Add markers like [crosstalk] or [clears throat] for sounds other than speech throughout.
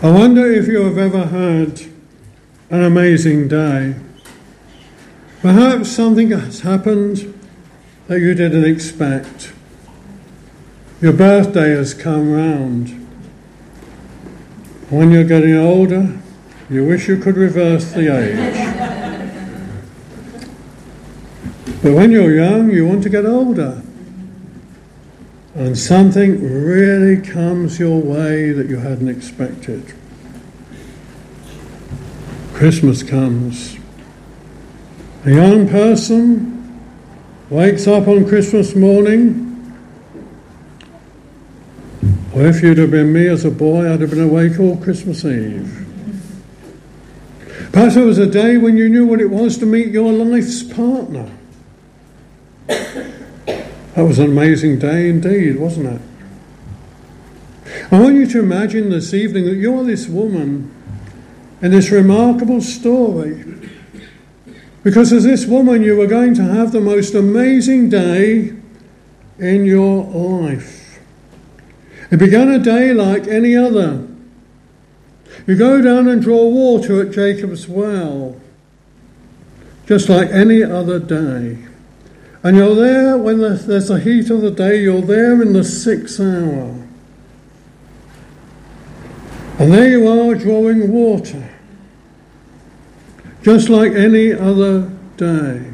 I wonder if you have ever had an amazing day. Perhaps something has happened that you didn't expect. Your birthday has come round. When you're getting older, you wish you could reverse the age. but when you're young, you want to get older. And something really comes your way that you hadn't expected. Christmas comes. A young person wakes up on Christmas morning or if you'd have been me as a boy, I'd have been awake all Christmas Eve. Perhaps it was a day when you knew what it was to meet your life's partner. That was an amazing day indeed, wasn't it? I want you to imagine this evening that you're this woman in this remarkable story. Because as this woman, you are going to have the most amazing day in your life. It began a day like any other. You go down and draw water at Jacob's well, just like any other day. And you're there when there's the heat of the day, you're there in the sixth hour. And there you are drawing water, just like any other day.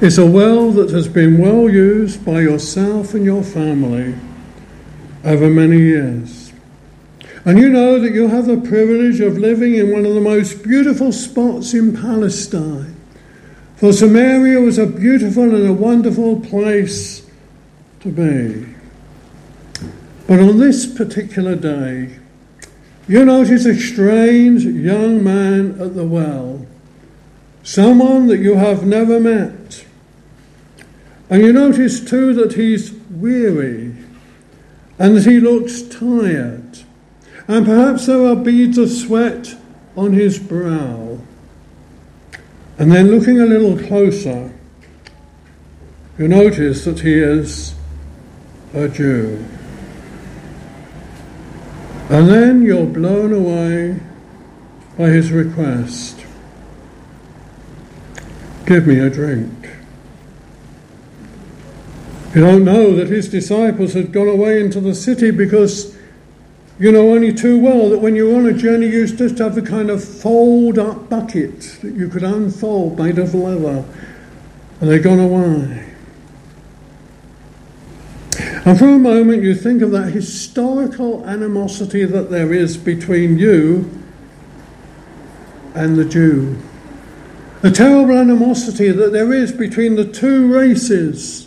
It's a well that has been well used by yourself and your family over many years. And you know that you have the privilege of living in one of the most beautiful spots in Palestine. For Samaria was a beautiful and a wonderful place to be. But on this particular day, you notice a strange young man at the well, someone that you have never met. And you notice too that he's weary and that he looks tired. And perhaps there are beads of sweat on his brow. And then looking a little closer, you notice that he is a Jew. And then you're blown away by his request Give me a drink. You don't know that his disciples had gone away into the city because you know only too well that when you're on a journey, you to have a kind of fold up bucket that you could unfold made of leather, and they'd gone away. And for a moment, you think of that historical animosity that there is between you and the Jew. The terrible animosity that there is between the two races.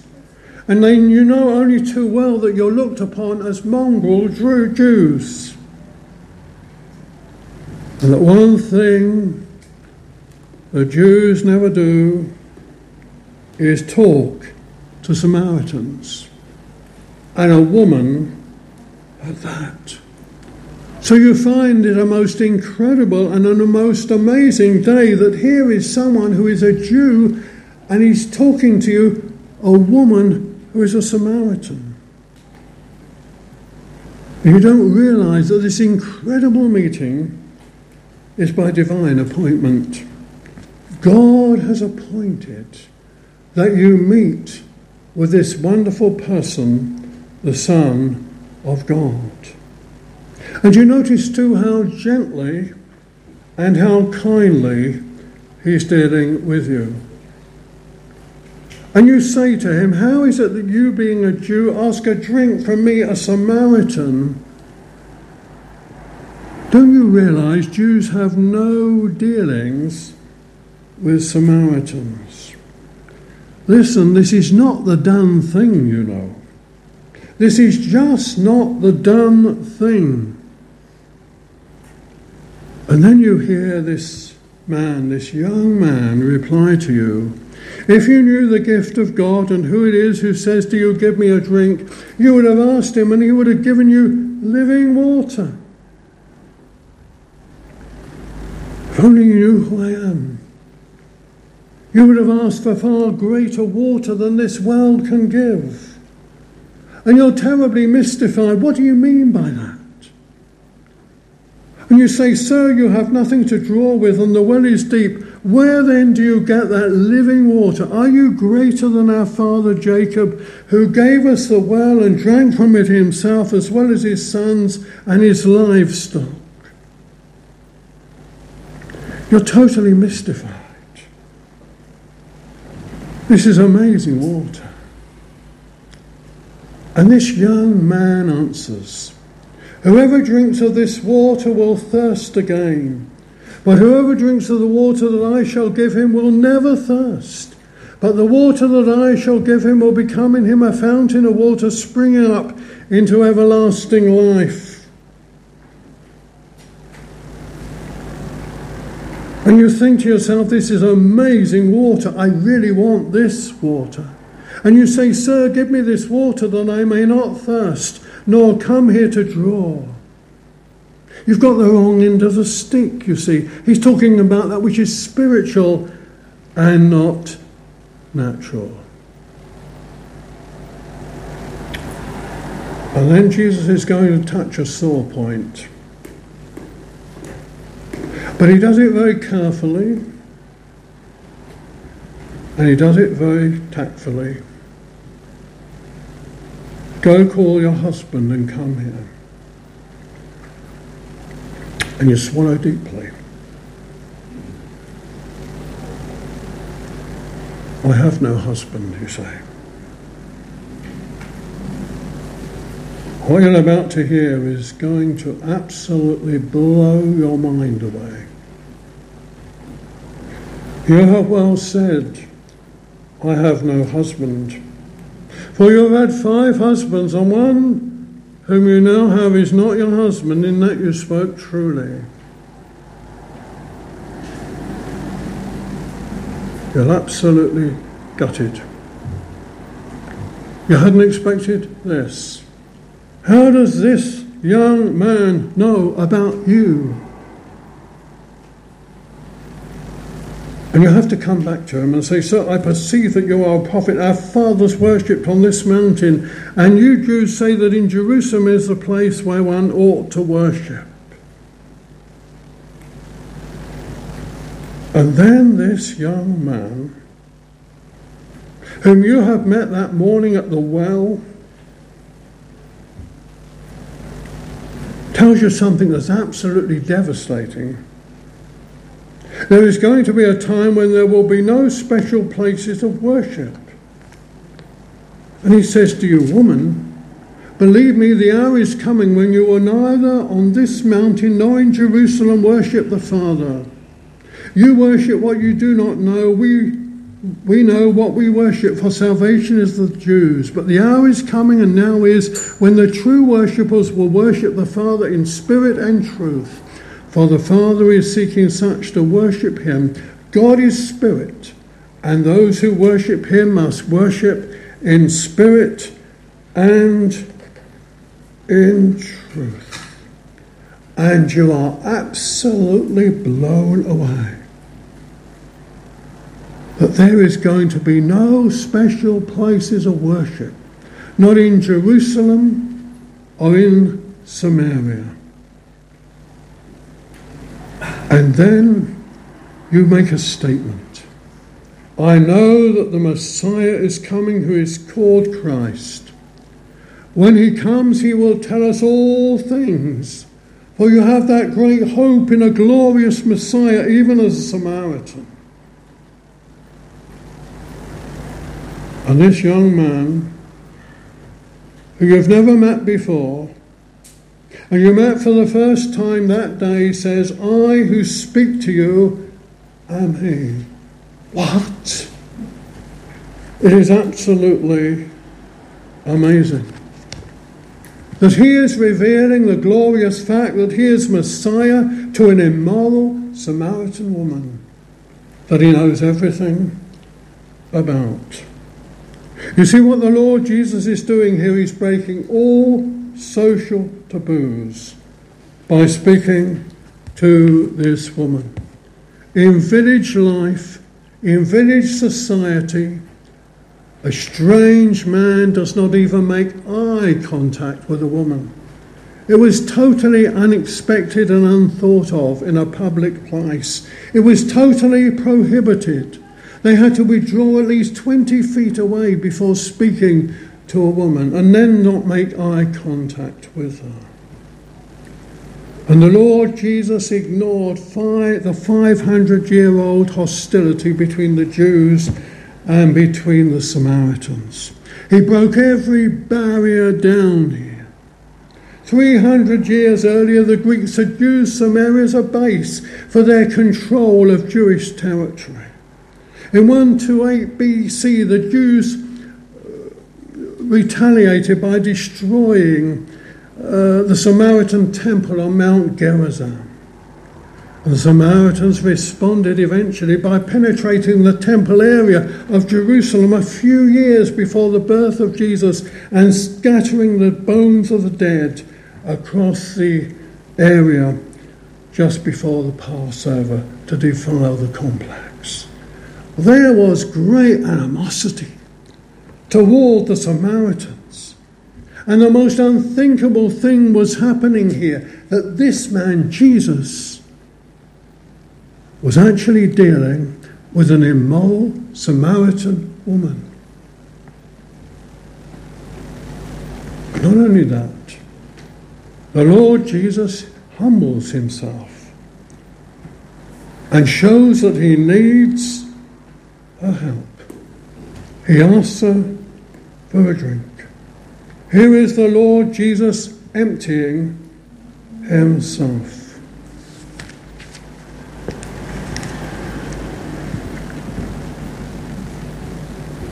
And then you know only too well that you're looked upon as mongrel Jews. And that one thing the Jews never do is talk to Samaritans. And a woman at that. So you find it a most incredible and a most amazing day that here is someone who is a Jew and he's talking to you, a woman who is a Samaritan. You don't realize that this incredible meeting is by divine appointment. God has appointed that you meet with this wonderful person, the Son of God. And you notice too how gently and how kindly he's dealing with you. And you say to him, How is it that you, being a Jew, ask a drink from me, a Samaritan? Don't you realize Jews have no dealings with Samaritans? Listen, this is not the done thing, you know. This is just not the done thing. And then you hear this man, this young man, reply to you if you knew the gift of God and who it is who says to you, Give me a drink, you would have asked him and he would have given you living water. If only you knew who I am, you would have asked for far greater water than this world can give. And you're terribly mystified. What do you mean by that? And you say, Sir, you have nothing to draw with, and the well is deep. Where then do you get that living water? Are you greater than our father Jacob, who gave us the well and drank from it himself, as well as his sons and his livestock? You're totally mystified. This is amazing water. And this young man answers, Whoever drinks of this water will thirst again. But whoever drinks of the water that I shall give him will never thirst. But the water that I shall give him will become in him a fountain of water springing up into everlasting life. And you think to yourself, this is amazing water. I really want this water. And you say, Sir, give me this water that I may not thirst nor come here to draw. You've got the wrong end of the stick, you see. He's talking about that which is spiritual and not natural. And then Jesus is going to touch a sore point. But he does it very carefully and he does it very tactfully. Go call your husband and come here. And you swallow deeply. I have no husband, you say. What you're about to hear is going to absolutely blow your mind away. You have well said, I have no husband. For you have had five husbands, and one whom you now have is not your husband, in that you spoke truly. You're absolutely gutted. You hadn't expected this. How does this young man know about you? And you have to come back to him and say, Sir, I perceive that you are a prophet. Our fathers worshipped on this mountain, and you Jews say that in Jerusalem is the place where one ought to worship. And then this young man, whom you have met that morning at the well, tells you something that's absolutely devastating. There is going to be a time when there will be no special places of worship. And he says to you, Woman, believe me, the hour is coming when you will neither on this mountain nor in Jerusalem worship the Father. You worship what you do not know. We, we know what we worship, for salvation is the Jews. But the hour is coming and now is when the true worshippers will worship the Father in spirit and truth. For the Father is seeking such to worship him. God is spirit, and those who worship him must worship in spirit and in truth. And you are absolutely blown away that there is going to be no special places of worship, not in Jerusalem or in Samaria. And then you make a statement. I know that the Messiah is coming who is called Christ. When he comes, he will tell us all things. For you have that great hope in a glorious Messiah, even as a Samaritan. And this young man, who you've never met before, and you met for the first time that day says, I who speak to you am he. What? It is absolutely amazing. That he is revealing the glorious fact that he is Messiah to an immoral Samaritan woman that he knows everything about. You see what the Lord Jesus is doing here? He's breaking all social taboos by speaking to this woman. In village life, in village society, a strange man does not even make eye contact with a woman. It was totally unexpected and unthought of in a public place. It was totally prohibited. They had to withdraw at least 20 feet away before speaking to a woman and then not make eye contact with her. And the Lord Jesus ignored five, the 500 year old hostility between the Jews and between the Samaritans. He broke every barrier down here. 300 years earlier, the Greeks had used Samaria as a base for their control of Jewish territory. In 128 BC, the Jews retaliated by destroying uh, the Samaritan temple on Mount Gerizim. The Samaritans responded eventually by penetrating the temple area of Jerusalem a few years before the birth of Jesus and scattering the bones of the dead across the area just before the Passover to defile the complex. There was great animosity toward the Samaritans. And the most unthinkable thing was happening here that this man, Jesus, was actually dealing with an immoral Samaritan woman. Not only that, the Lord Jesus humbles himself and shows that he needs her help. He asks her for a drink. Here is the Lord Jesus emptying himself.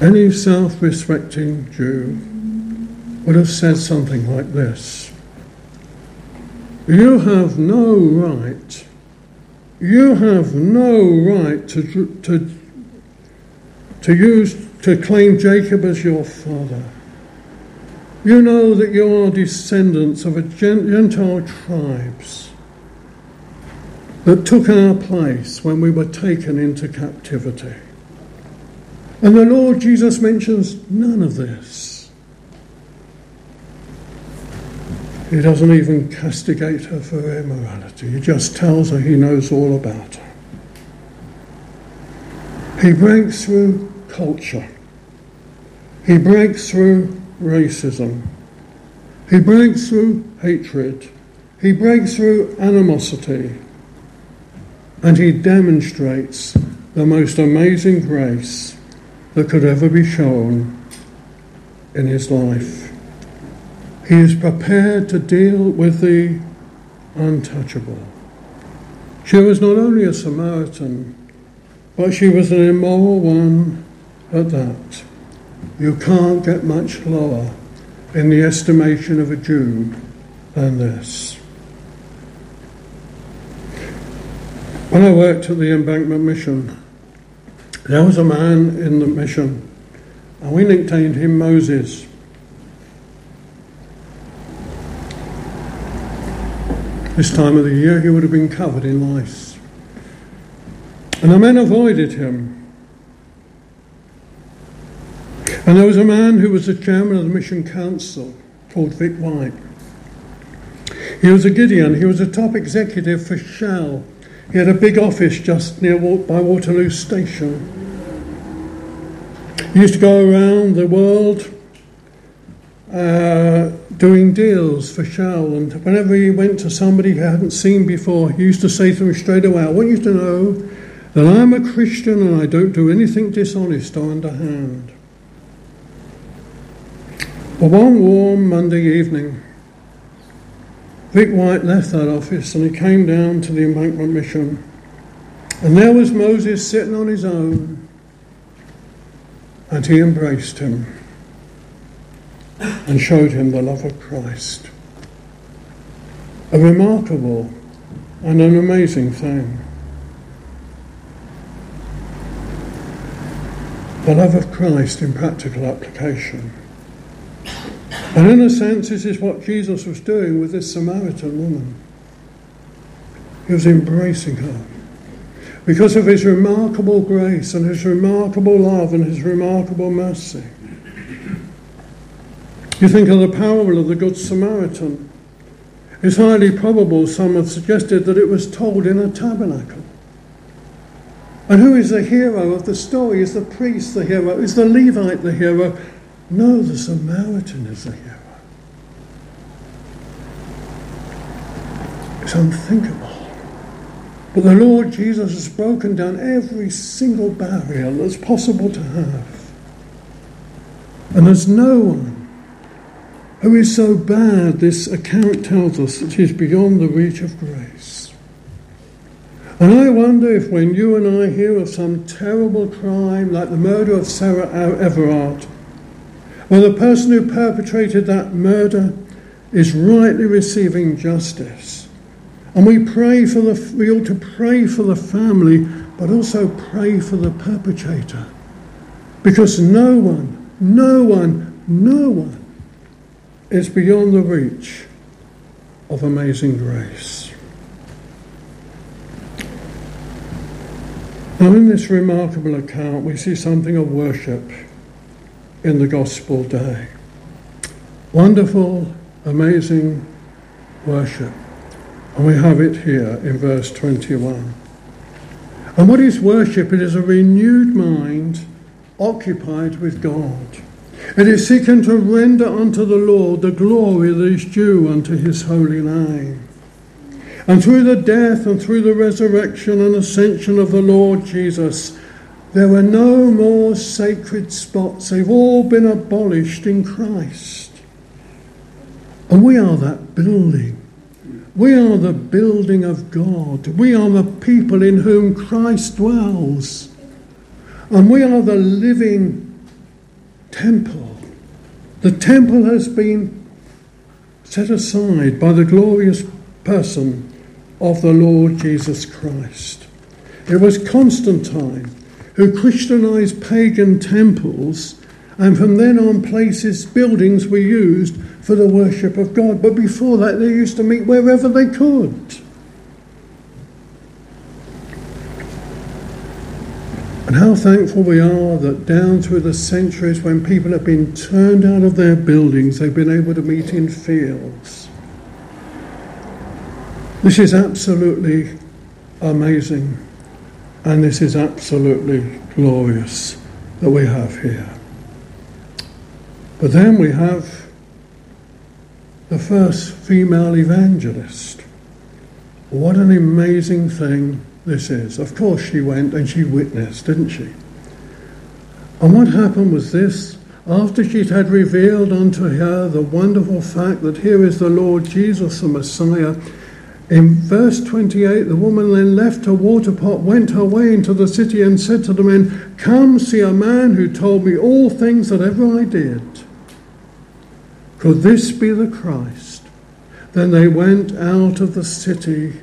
Any self respecting Jew would have said something like this You have no right, you have no right to, to, to use, to claim Jacob as your father. You know that you are descendants of a Gentile tribes that took our place when we were taken into captivity. And the Lord Jesus mentions none of this. He doesn't even castigate her for her immorality. He just tells her he knows all about her. He breaks through culture. He breaks through racism. He breaks through hatred. He breaks through animosity. And he demonstrates the most amazing grace that could ever be shown in his life. He is prepared to deal with the untouchable. She was not only a Samaritan, but she was an immoral one at that. You can't get much lower in the estimation of a Jew than this. When I worked at the Embankment Mission, there was a man in the mission, and we nicknamed him Moses. This time of the year, he would have been covered in lice. And the men avoided him. And there was a man who was the chairman of the mission council called Vic White. He was a Gideon, he was a top executive for Shell he had a big office just near by Waterloo Station. He used to go around the world uh, doing deals for Shell, and whenever he went to somebody he hadn't seen before, he used to say to them straight away, I want you to know that I'm a Christian and I don't do anything dishonest or underhand. Well, one warm Monday evening, Vic White left that office and he came down to the embankment mission. And there was Moses sitting on his own. And he embraced him and showed him the love of Christ. A remarkable and an amazing thing. The love of Christ in practical application. And in a sense, this is what Jesus was doing with this Samaritan woman. He was embracing her. Because of his remarkable grace and his remarkable love and his remarkable mercy. You think of the parable of the Good Samaritan. It's highly probable, some have suggested, that it was told in a tabernacle. And who is the hero of the story? Is the priest the hero? Is the Levite the hero? No, the Samaritan is the hero. It's unthinkable. But the Lord Jesus has broken down every single barrier that's possible to have. And there's no one who is so bad, this account tells us, that he's beyond the reach of grace. And I wonder if when you and I hear of some terrible crime like the murder of Sarah Everard, when the person who perpetrated that murder is rightly receiving justice, and we pray for the, we ought to pray for the family, but also pray for the perpetrator. Because no one, no one, no one is beyond the reach of amazing grace. Now, in this remarkable account, we see something of worship in the gospel day. Wonderful, amazing worship. And we have it here in verse 21. And what is worship? It is a renewed mind occupied with God. It is seeking to render unto the Lord the glory that is due unto his holy name. And through the death and through the resurrection and ascension of the Lord Jesus, there are no more sacred spots. They've all been abolished in Christ. And we are that building. We are the building of God. We are the people in whom Christ dwells. And we are the living temple. The temple has been set aside by the glorious person of the Lord Jesus Christ. It was Constantine who Christianized pagan temples, and from then on, places, buildings were used for the worship of God. But before that, they used to meet wherever they could. And how thankful we are that down through the centuries, when people have been turned out of their buildings, they've been able to meet in fields. This is absolutely amazing, and this is absolutely glorious that we have here. But then we have the first female evangelist. What an amazing thing this is. Of course, she went and she witnessed, didn't she? And what happened was this after she'd had revealed unto her the wonderful fact that here is the Lord Jesus, the Messiah, in verse 28, the woman then left her water pot, went her way into the city, and said to the men, Come see a man who told me all things that ever I did. Could this be the Christ? Then they went out of the city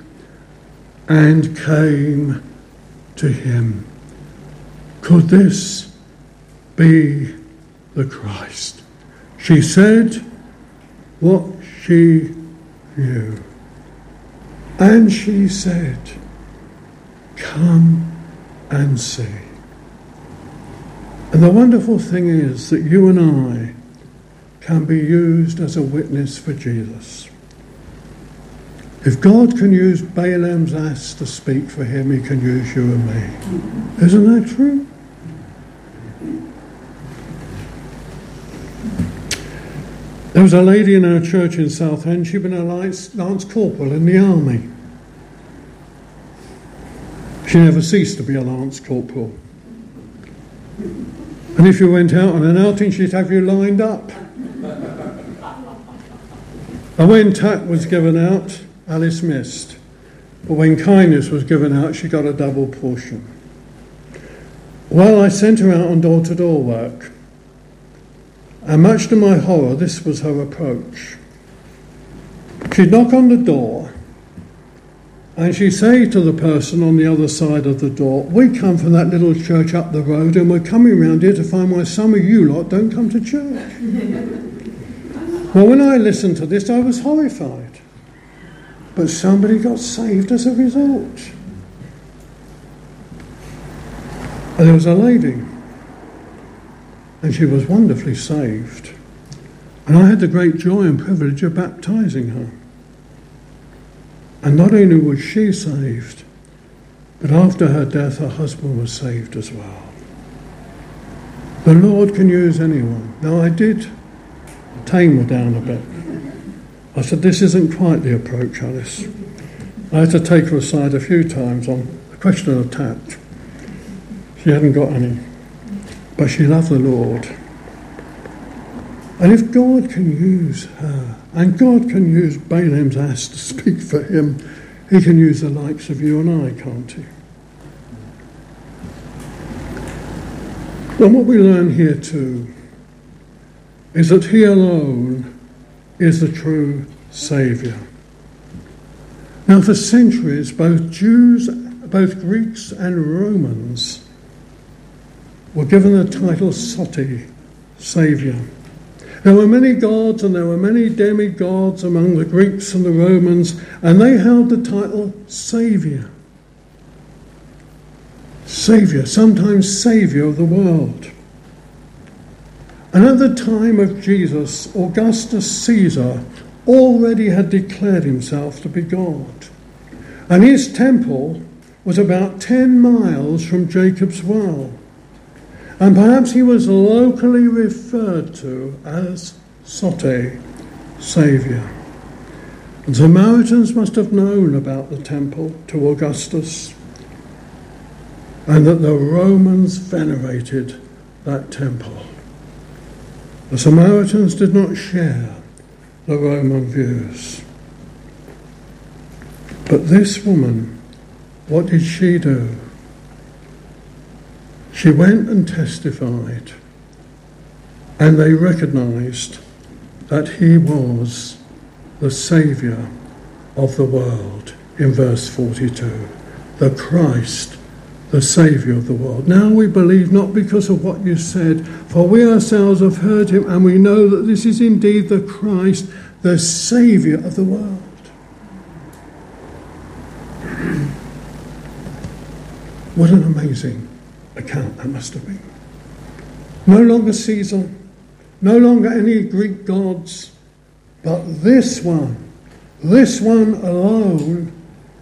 and came to him. Could this be the Christ? She said what she knew. And she said, Come and see. And the wonderful thing is that you and I can be used as a witness for Jesus. If God can use Balaam's ass to speak for him, he can use you and me. Isn't that true? There was a lady in our church in Southend, she'd been a lance, corporal in the army. She never ceased to be a lance corporal. And if you went out on an outing, she'd have you lined up. And when tact was given out, Alice missed. But when kindness was given out, she got a double portion. Well, I sent her out on door to door work. And much to my horror, this was her approach. She'd knock on the door and she'd say to the person on the other side of the door, We come from that little church up the road and we're coming round here to find why some of you lot don't come to church. Well, when I listened to this, I was horrified. But somebody got saved as a result. And there was a lady, and she was wonderfully saved. And I had the great joy and privilege of baptizing her. And not only was she saved, but after her death, her husband was saved as well. The Lord can use anyone. Now, I did tame her down a bit. I said, This isn't quite the approach, Alice. I had to take her aside a few times on the question of tact. She hadn't got any, but she loved the Lord. And if God can use her, and God can use Balaam's ass to speak for him, he can use the likes of you and I, can't he? And what we learn here too is that he alone is the true Saviour. Now, for centuries, both Jews, both Greeks and Romans were given the title Soter, Saviour. There were many gods and there were many demigods among the Greeks and the Romans, and they held the title Saviour. Saviour, sometimes Saviour of the world. And at the time of Jesus, Augustus Caesar already had declared himself to be God. And his temple was about 10 miles from Jacob's well. And perhaps he was locally referred to as Soter, Saviour. And Samaritans must have known about the temple to Augustus and that the Romans venerated that temple. The Samaritans did not share the Roman views. But this woman, what did she do? She went and testified, and they recognized that he was the Saviour of the world in verse 42, the Christ, the Saviour of the world. Now we believe not because of what you said, for we ourselves have heard him, and we know that this is indeed the Christ, the Saviour of the world. [clears throat] What an amazing account that must have been. No longer Caesar, no longer any Greek gods, but this one, this one alone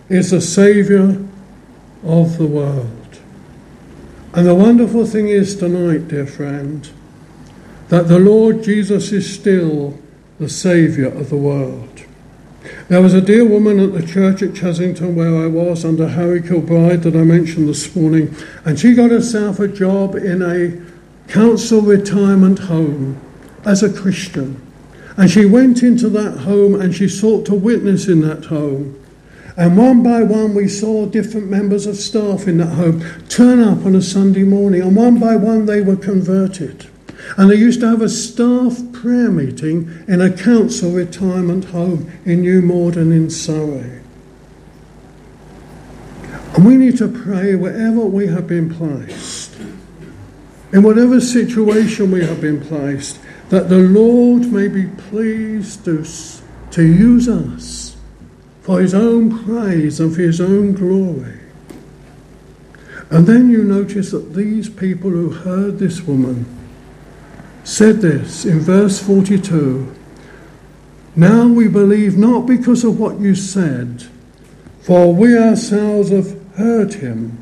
is the Saviour of the world. And the wonderful thing is tonight, dear friend, that the Lord Jesus is still the Saviour of the world. There was a dear woman at the church at Chessington where I was under Harry Kilbride that I mentioned this morning, and she got herself a job in a council retirement home as a Christian. And she went into that home and she sought to witness in that home. And one by one, we saw different members of staff in that home turn up on a Sunday morning, and one by one, they were converted. And they used to have a staff prayer meeting in a council retirement home in New Malden in Surrey. And we need to pray wherever we have been placed, in whatever situation we have been placed, that the Lord may be pleased to, to use us for his own praise and for his own glory. And then you notice that these people who heard this woman said this in verse 42 Now we believe not because of what you said, for we ourselves have heard him,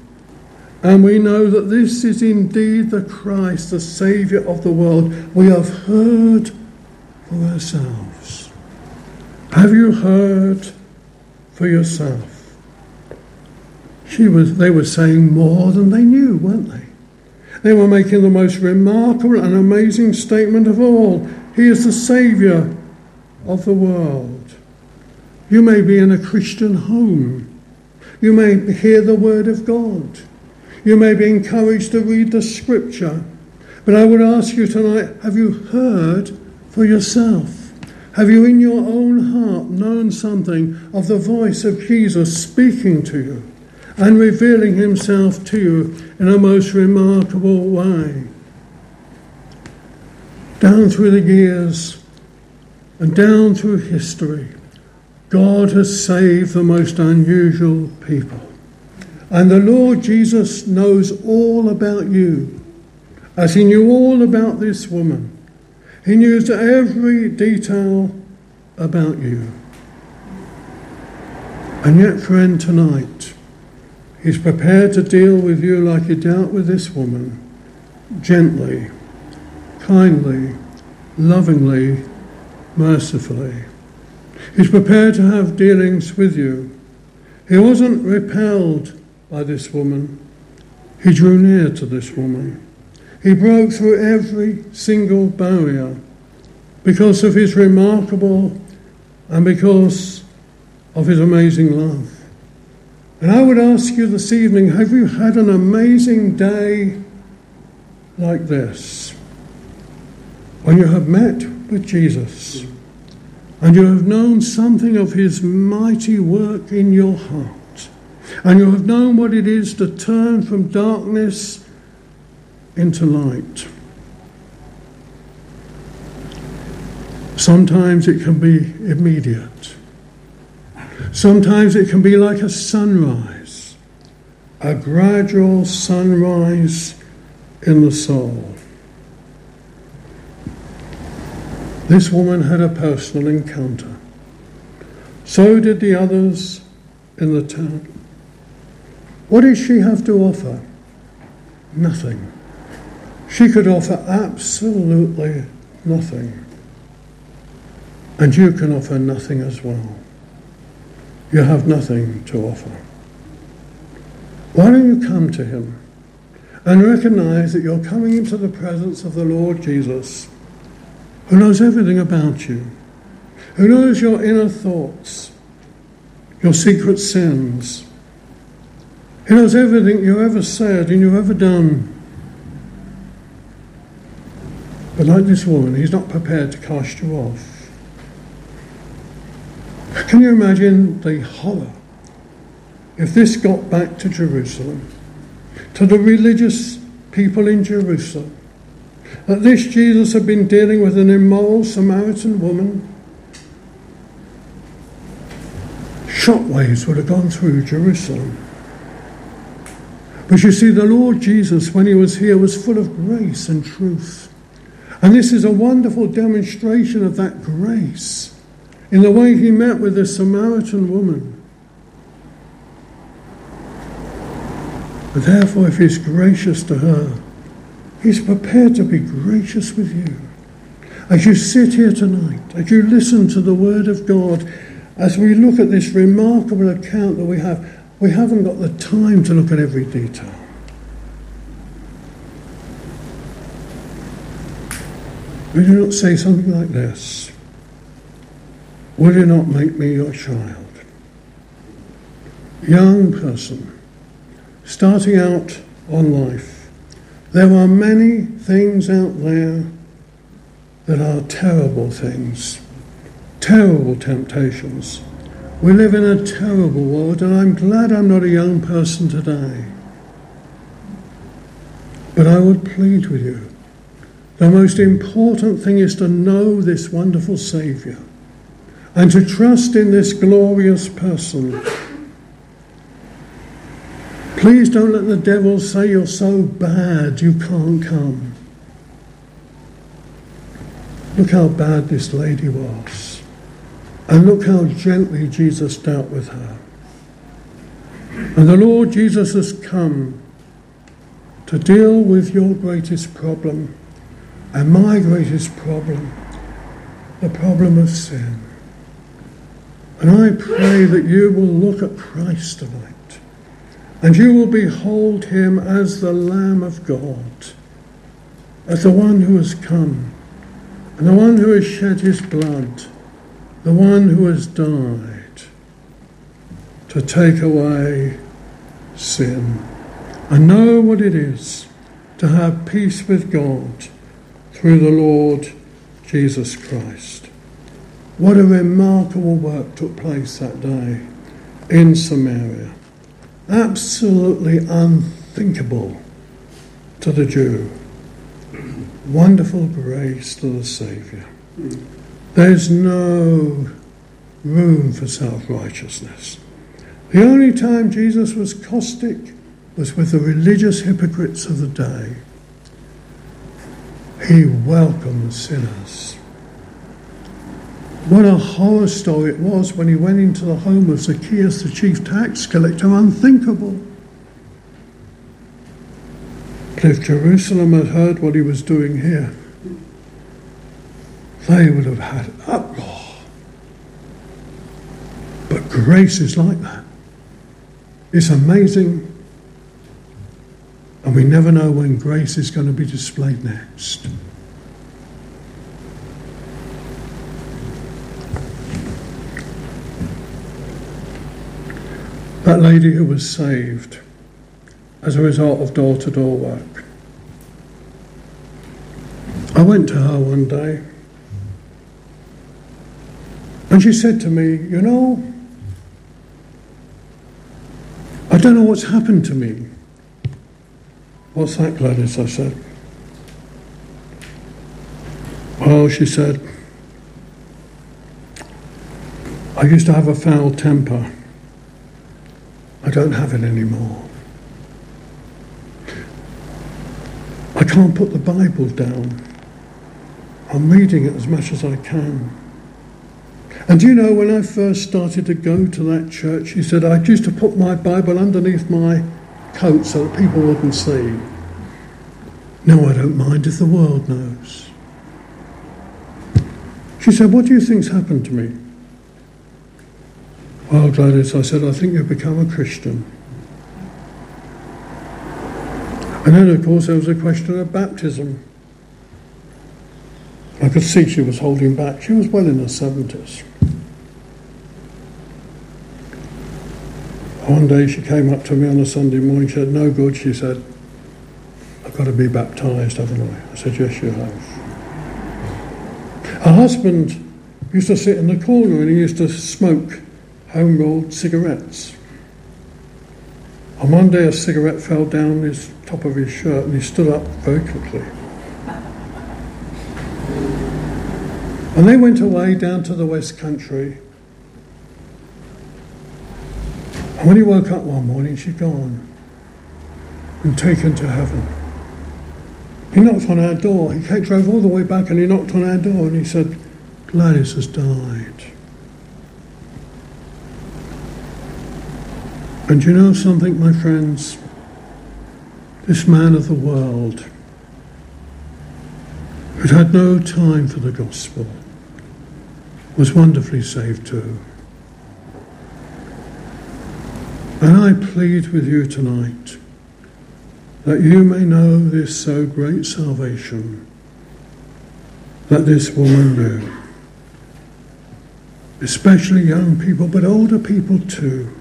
and we know that this is indeed the Christ, the Saviour of the world. We have heard for ourselves. Have you heard for yourself? She was, they were saying more than they knew, weren't they? They were making the most remarkable and amazing statement of all. He is the Saviour of the world. You may be in a Christian home. You may hear the Word of God. You may be encouraged to read the Scripture. But I would ask you tonight have you heard for yourself? Have you in your own heart known something of the voice of Jesus speaking to you? And revealing himself to you in a most remarkable way. Down through the years and down through history, God has saved the most unusual people. And the Lord Jesus knows all about you, as he knew all about this woman. He knew every detail about you. And yet, friend, tonight, He's prepared to deal with you like He dealt with this woman gently, kindly, lovingly, mercifully. He's prepared to have dealings with you. He wasn't repelled by this woman, he drew near to this woman. He broke through every single barrier because of his remarkable and because of his amazing love. And I would ask you this evening have you had an amazing day like this? When you have met with Jesus and you have known something of his mighty work in your heart, and you have known what it is to turn from darkness into light. Sometimes it can be immediate. Sometimes it can be like a sunrise, a gradual sunrise in the soul. This woman had a personal encounter. So did the others in the town. What did she have to offer? Nothing. She could offer absolutely nothing. And you can offer nothing as well. You have nothing to offer. Why don't you come to Him and recognize that you're coming into the presence of the Lord Jesus, who knows everything about you, who knows your inner thoughts, your secret sins. He knows everything you ever said and you've ever done. But like this woman, he's not prepared to cast you off. Can you imagine the horror if this got back to Jerusalem, to the religious people in Jerusalem, that this Jesus had been dealing with an immoral Samaritan woman? Shockwaves would have gone through Jerusalem. But you see, the Lord Jesus, when he was here, was full of grace and truth. And this is a wonderful demonstration of that grace in the way he met with the Samaritan woman. But therefore, if he's gracious to her, he's prepared to be gracious with you. As you sit here tonight, as you listen to the Word of God, as we look at this remarkable account that we have, we haven't got the time to look at every detail. Would you not say something like this? Will you not make me your child? Young person, starting out on life, there are many things out there that are terrible things, terrible temptations. We live in a terrible world, and I'm glad I'm not a young person today. But I would plead with you. The most important thing is to know this wonderful Saviour and to trust in this glorious person. Please don't let the devil say you're so bad you can't come. Look how bad this lady was. And look how gently Jesus dealt with her. And the Lord Jesus has come to deal with your greatest problem and my greatest problem the problem of sin. And I pray that you will look at Christ tonight and you will behold him as the Lamb of God, as the one who has come, and the one who has shed his blood, the one who has died to take away sin. And know what it is to have peace with God through the Lord Jesus Christ. What a remarkable work took place that day in Samaria. Absolutely unthinkable to the Jew. Wonderful grace to the Saviour. There's no room for self righteousness. The only time Jesus was caustic was with the religious hypocrites of the day. He welcomed sinners What a horror story it was when he went into the home of Zacchaeus, the chief tax collector. Unthinkable. If Jerusalem had heard what he was doing here, they would have had uproar. But grace is like that. It's amazing. And we never know when grace is going to be displayed next. That lady who was saved as a result of door to door work. I went to her one day and she said to me, You know, I don't know what's happened to me. What's that, Gladys? I said. Well, she said, I used to have a foul temper. I don't have it anymore. I can't put the Bible down. I'm reading it as much as I can. And you know, when I first started to go to that church, he said, I used to put my Bible underneath my coat so that people wouldn't see. Now I don't mind if the world knows. She said, What do you think's happened to me? Well, Gladys, I said, I think you've become a Christian. And then, of course, there was a question of baptism. I could see she was holding back. She was well in her 70s. One day she came up to me on a Sunday morning. She said, No good. She said, I've got to be baptized, haven't I? I said, Yes, you have. Her husband used to sit in the corner and he used to smoke home rolled cigarettes. On one day, a cigarette fell down his top of his shirt and he stood up very quickly. And they went away down to the West Country And when he woke up one morning, she'd gone and taken to heaven. He knocked on our door. He drove all the way back and he knocked on our door and he said, Gladys has died. And you know something, my friends? This man of the world, who'd had no time for the gospel, was wonderfully saved too. And I plead with you tonight that you may know this so great salvation that this woman knew. Especially young people, but older people too.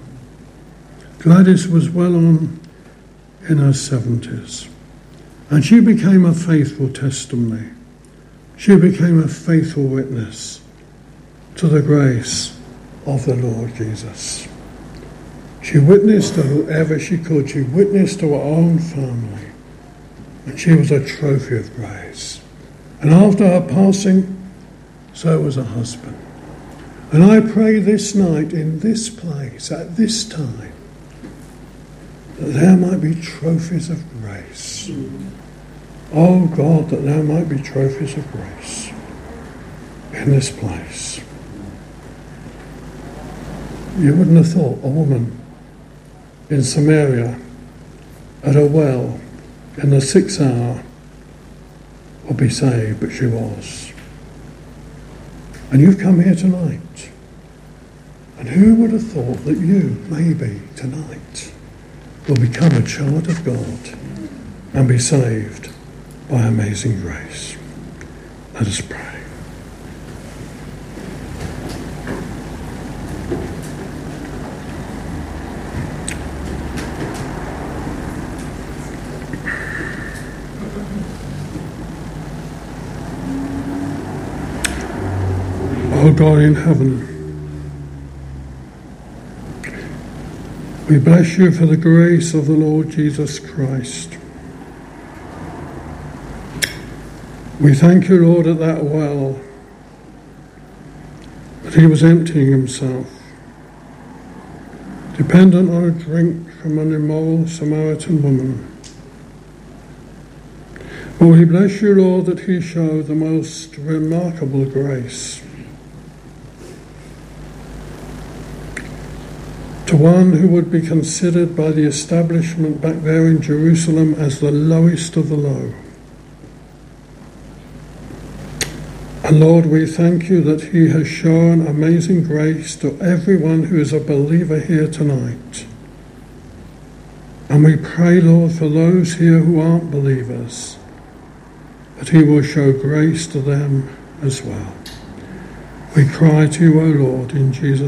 Gladys was well on in her 70s, and she became a faithful testimony. She became a faithful witness to the grace of the Lord Jesus. She witnessed to whoever she could. She witnessed to her own family. And she was a trophy of grace. And after her passing, so was her husband. And I pray this night, in this place, at this time, that there might be trophies of grace. Oh God, that there might be trophies of grace in this place. You wouldn't have thought a woman in Samaria at a well in the sixth hour would be saved, but she was. And you've come here tonight. And who would have thought that you, maybe tonight, will become a child of God and be saved by amazing grace? Let us pray. God in heaven, we bless you for the grace of the Lord Jesus Christ. We thank you, Lord, at that well that he was emptying himself, dependent on a drink from an immoral Samaritan woman. But we bless you, Lord, that he showed the most remarkable grace to one who would be considered by the establishment back there in Jerusalem as the lowest of the low. And Lord, we thank you that He has shown amazing grace to everyone who is a believer here tonight. And we pray, Lord, for those here who aren't believers, that He will show grace to them as well. We cry to you, O Lord, in Jesus'